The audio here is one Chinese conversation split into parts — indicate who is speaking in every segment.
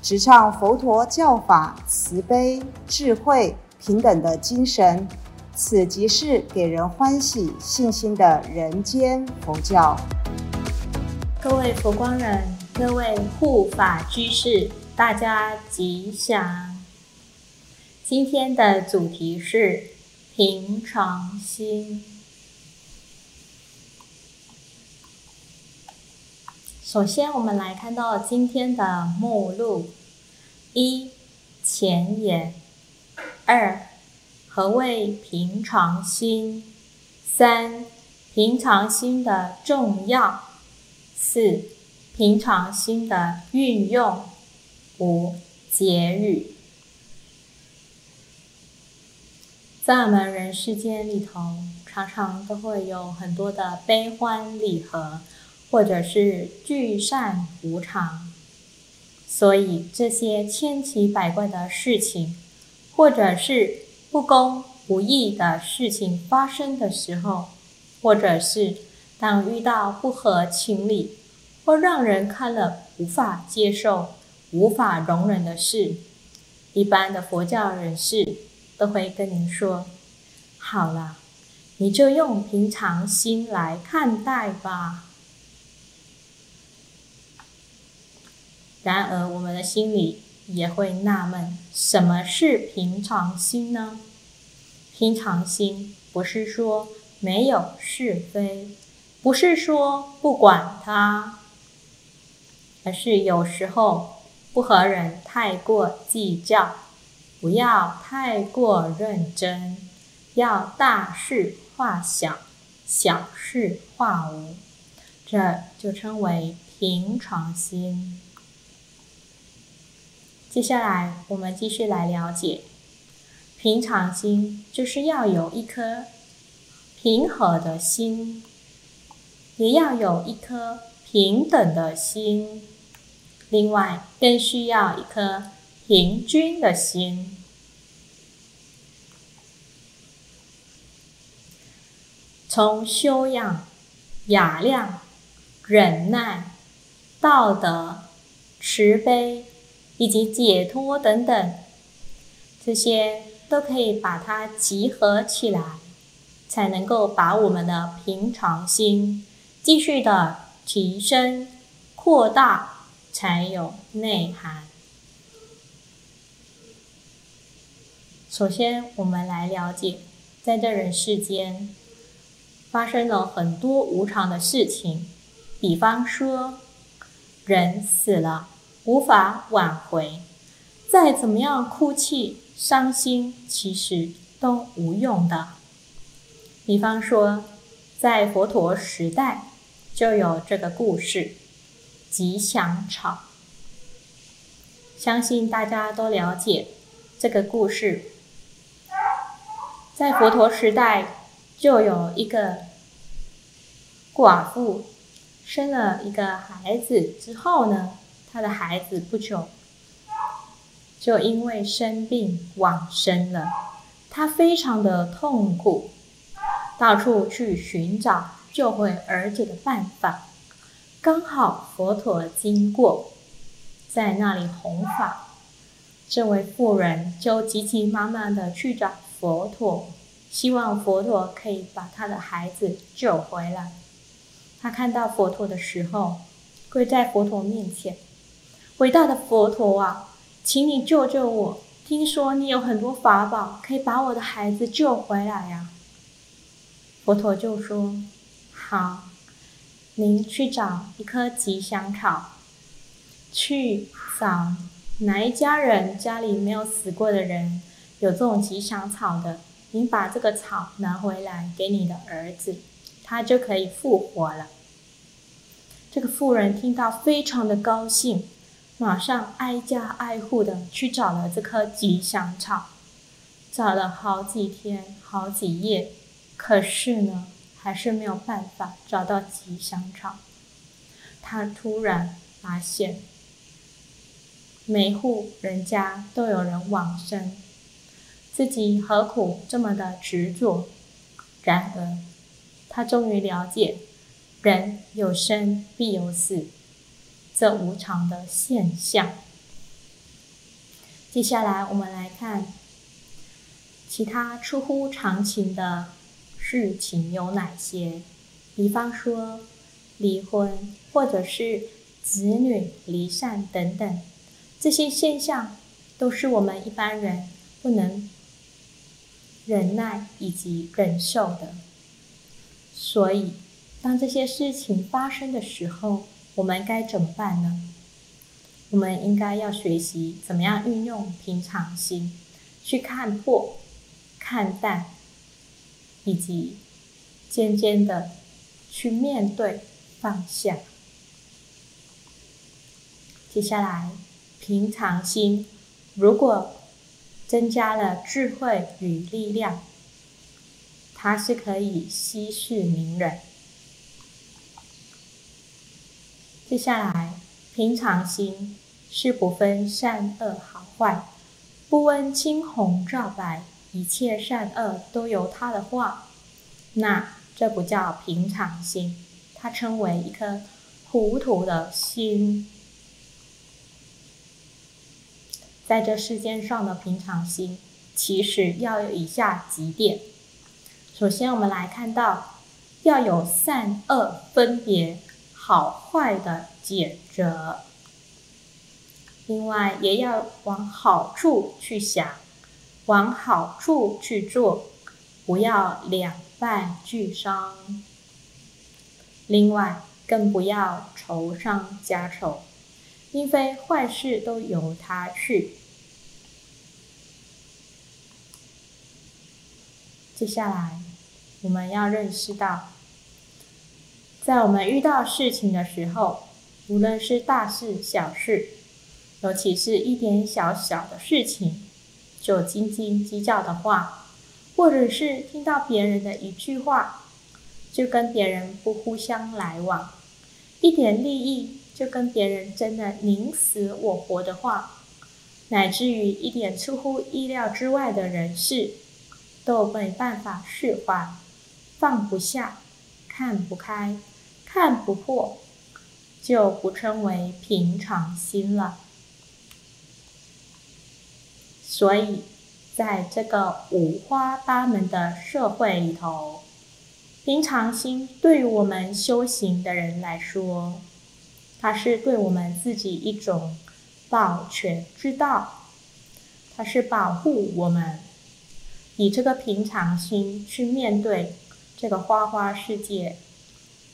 Speaker 1: 直唱佛陀教法慈悲、智慧、平等的精神，此即是给人欢喜、信心的人间佛教。
Speaker 2: 各位佛光人，各位护法居士，大家吉祥。今天的主题是平常心。首先，我们来看到今天的目录：一、前言；二、何谓平常心；三、平常心的重要；四、平常心的运用；五、结语。在我们人世间里头，常常都会有很多的悲欢离合。或者是聚散无常，所以这些千奇百怪的事情，或者是不公不义的事情发生的时候，或者是当遇到不合情理或让人看了无法接受、无法容忍的事，一般的佛教人士都会跟您说：“好了，你就用平常心来看待吧。”然而，我们的心里也会纳闷：什么是平常心呢？平常心不是说没有是非，不是说不管它，而是有时候不和人太过计较，不要太过认真，要大事化小，小事化无，这就称为平常心。接下来，我们继续来了解平常心，就是要有一颗平和的心，也要有一颗平等的心，另外更需要一颗平均的心。从修养、雅量、忍耐、道德、慈悲。以及解脱等等，这些都可以把它集合起来，才能够把我们的平常心继续的提升、扩大，才有内涵。首先，我们来了解，在这人世间发生了很多无常的事情，比方说，人死了。无法挽回，再怎么样哭泣、伤心，其实都无用的。比方说，在佛陀时代就有这个故事——吉祥草。相信大家都了解这个故事。在佛陀时代，就有一个寡妇生了一个孩子之后呢。他的孩子不久就因为生病往生了，他非常的痛苦，到处去寻找救回儿子的办法。刚好佛陀经过，在那里弘法，这位妇人就急急忙忙的去找佛陀，希望佛陀可以把他的孩子救回来。他看到佛陀的时候，跪在佛陀面前。伟大的佛陀啊，请你救救我！听说你有很多法宝，可以把我的孩子救回来呀。佛陀就说：“好，您去找一棵吉祥草，去找哪一家人家里没有死过的人，有这种吉祥草的，您把这个草拿回来给你的儿子，他就可以复活了。”这个妇人听到非常的高兴。马上挨家挨户的去找了这棵吉祥草，找了好几天、好几夜，可是呢，还是没有办法找到吉祥草。他突然发现，每户人家都有人往生，自己何苦这么的执着？然而，他终于了解，人有生必有死，这无常的现象。接下来，我们来看其他出乎常情的事情有哪些，比方说。离婚，或者是子女离散等等，这些现象都是我们一般人不能忍耐以及忍受的。所以，当这些事情发生的时候，我们该怎么办呢？我们应该要学习怎么样运用平常心，去看破、看淡，以及渐渐的去面对。放下。接下来，平常心，如果增加了智慧与力量，它是可以息事宁人。接下来，平常心是不分善恶好坏，不问青红皂白，一切善恶都由他的话，那这不叫平常心。它称为一颗糊涂的心，在这世间上的平常心，其实要有以下几点。首先，我们来看到要有善恶分别、好坏的解则。另外，也要往好处去想，往好处去做，不要两败俱伤。另外，更不要愁上加愁，因非坏事都由他去。接下来，我们要认识到，在我们遇到事情的时候，无论是大事小事，尤其是一点小小的事情，就斤斤计较的话，或者是听到别人的一句话。就跟别人不互相来往，一点利益就跟别人争得宁死我活的话，乃至于一点出乎意料之外的人事，都没办法释怀，放不下，看不开，看不破，就不称为平常心了。所以，在这个五花八门的社会里头。平常心对于我们修行的人来说，它是对我们自己一种保全之道，它是保护我们以这个平常心去面对这个花花世界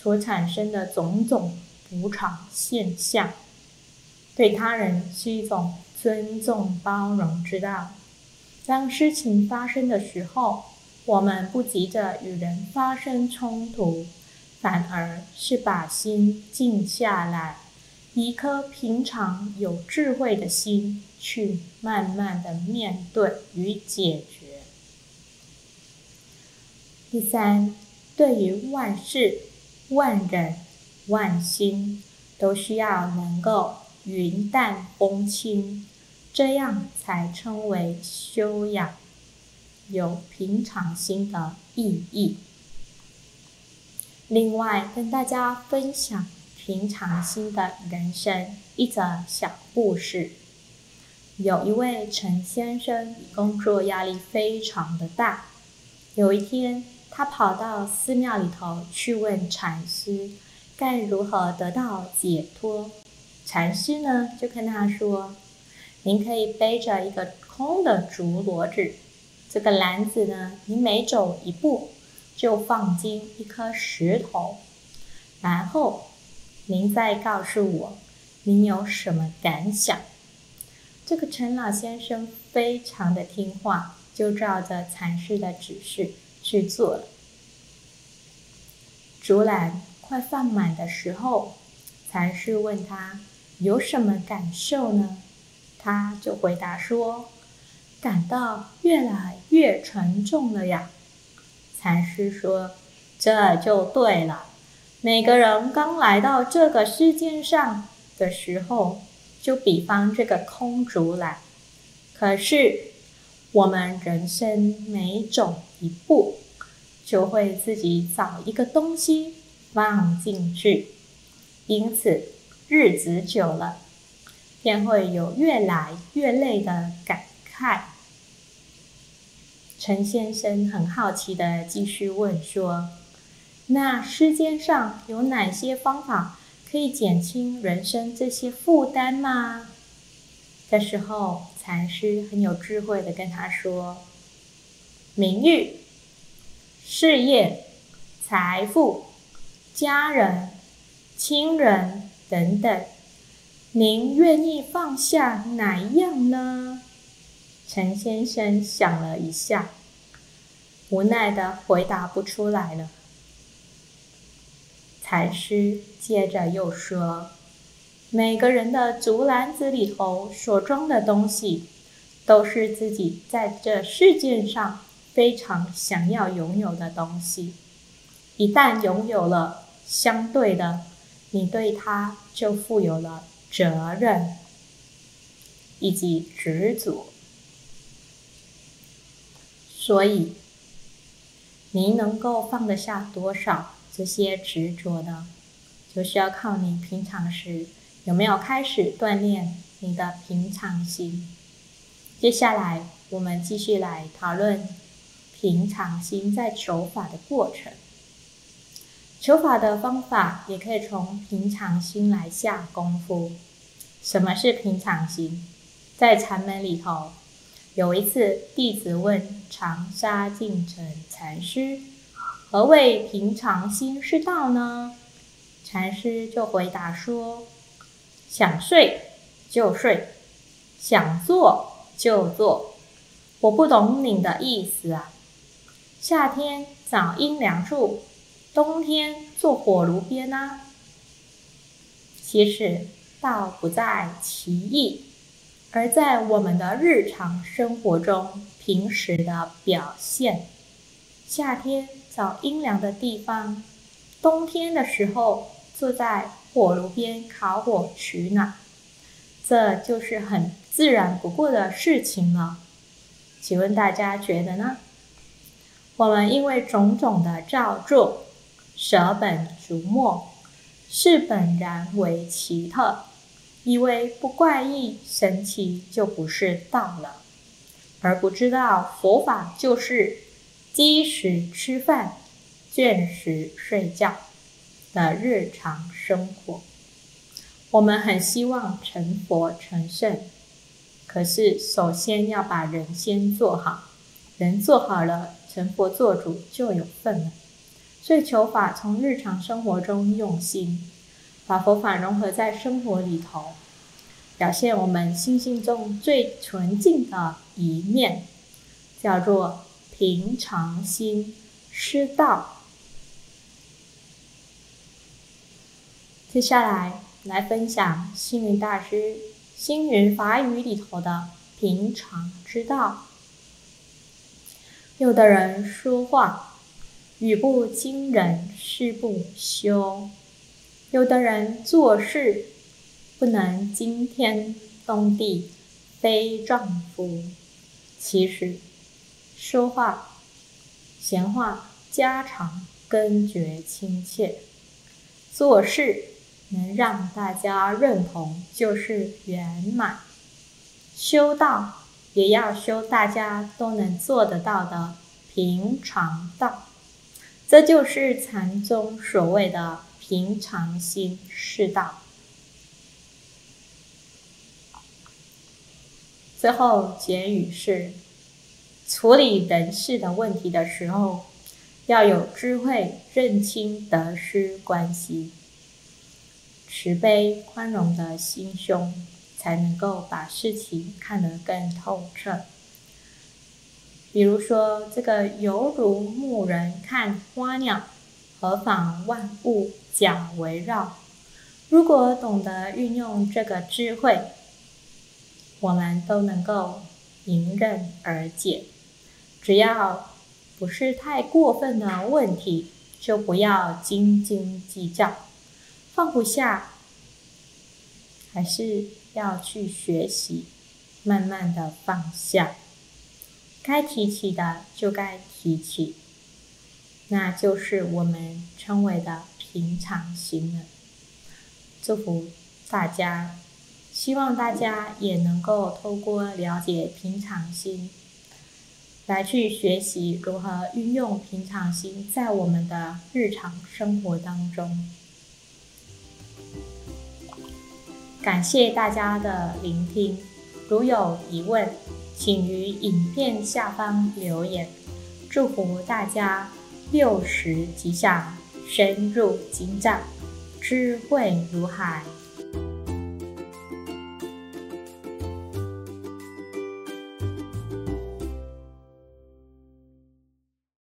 Speaker 2: 所产生的种种无常现象，对他人是一种尊重包容之道。当事情发生的时候。我们不急着与人发生冲突，反而是把心静下来，一颗平常有智慧的心，去慢慢的面对与解决。第三，对于万事、万人、万心，都需要能够云淡风轻，这样才称为修养。有平常心的意义。另外，跟大家分享平常心的人生一则小故事。有一位陈先生，工作压力非常的大。有一天，他跑到寺庙里头去问禅师，该如何得到解脱。禅师呢，就跟他说：“您可以背着一个空的竹箩子。”这个篮子呢，你每走一步就放进一颗石头，然后您再告诉我您有什么感想。这个陈老先生非常的听话，就照着禅师的指示去做了。竹篮快放满的时候，禅师问他：“有什么感受呢？他就回答说：“感到越来越沉重了呀。”禅师说：“这就对了。每个人刚来到这个世界上的时候，就比方这个空竹篮。可是我们人生每走一步，就会自己找一个东西放进去，因此日子久了，便会有越来越累的感慨。”陈先生很好奇的继续问说：“那世间上有哪些方法可以减轻人生这些负担吗？”这时候，禅师很有智慧的跟他说：“名誉、事业、财富、家人、亲人等等，您愿意放下哪一样呢？”陈先生想了一下，无奈的回答不出来了。禅师接着又说：“每个人的竹篮子里头所装的东西，都是自己在这世界上非常想要拥有的东西。一旦拥有了，相对的，你对它就负有了责任以及执着。”所以，您能够放得下多少这些执着呢？就需要靠你平常时有没有开始锻炼你的平常心。接下来，我们继续来讨论平常心在求法的过程。求法的方法也可以从平常心来下功夫。什么是平常心？在禅门里头。有一次，弟子问长沙净城禅师：“何谓平常心是道呢？”禅师就回答说：“想睡就睡，想做就做。我不懂你的意思啊。夏天找阴凉处，冬天坐火炉边啊。其实道不在其意。”而在我们的日常生活中，平时的表现，夏天找阴凉的地方，冬天的时候坐在火炉边烤火取暖，这就是很自然不过的事情了。请问大家觉得呢？我们因为种种的造作，舍本逐末，视本然为奇特。以为不怪异神奇就不是道了，而不知道佛法就是饥时吃饭、倦时睡觉的日常生活。我们很希望成佛成圣，可是首先要把人先做好，人做好了，成佛做主就有份了。所以求法从日常生活中用心。把佛法融合在生活里头，表现我们心性中最纯净的一面，叫做平常心师道。接下来来分享星云大师 《星云法语》里头的平常之道。有的人说话语不惊人，誓不休。有的人做事不能惊天动地，非丈夫。其实说话闲话家常，根绝亲切；做事能让大家认同，就是圆满。修道也要修大家都能做得到的平常道，这就是禅宗所谓的。平常心是道。最后结语是：处理人事的问题的时候，要有智慧，认清得失关系，慈悲宽容的心胸，才能够把事情看得更透彻。比如说，这个犹如牧人看花鸟。何妨万物讲围绕，如果懂得运用这个智慧，我们都能够迎刃而解。只要不是太过分的问题，就不要斤斤计较，放不下，还是要去学习，慢慢的放下。该提起的就该提起，那就是我们称为的平常心了。祝福大家，希望大家也能够透过了解平常心。来去学习如何运用平常心，在我们的日常生活当中。感谢大家的聆听，如有疑问，请于影片下方留言。祝福大家六十吉祥，深入精湛，智慧如海。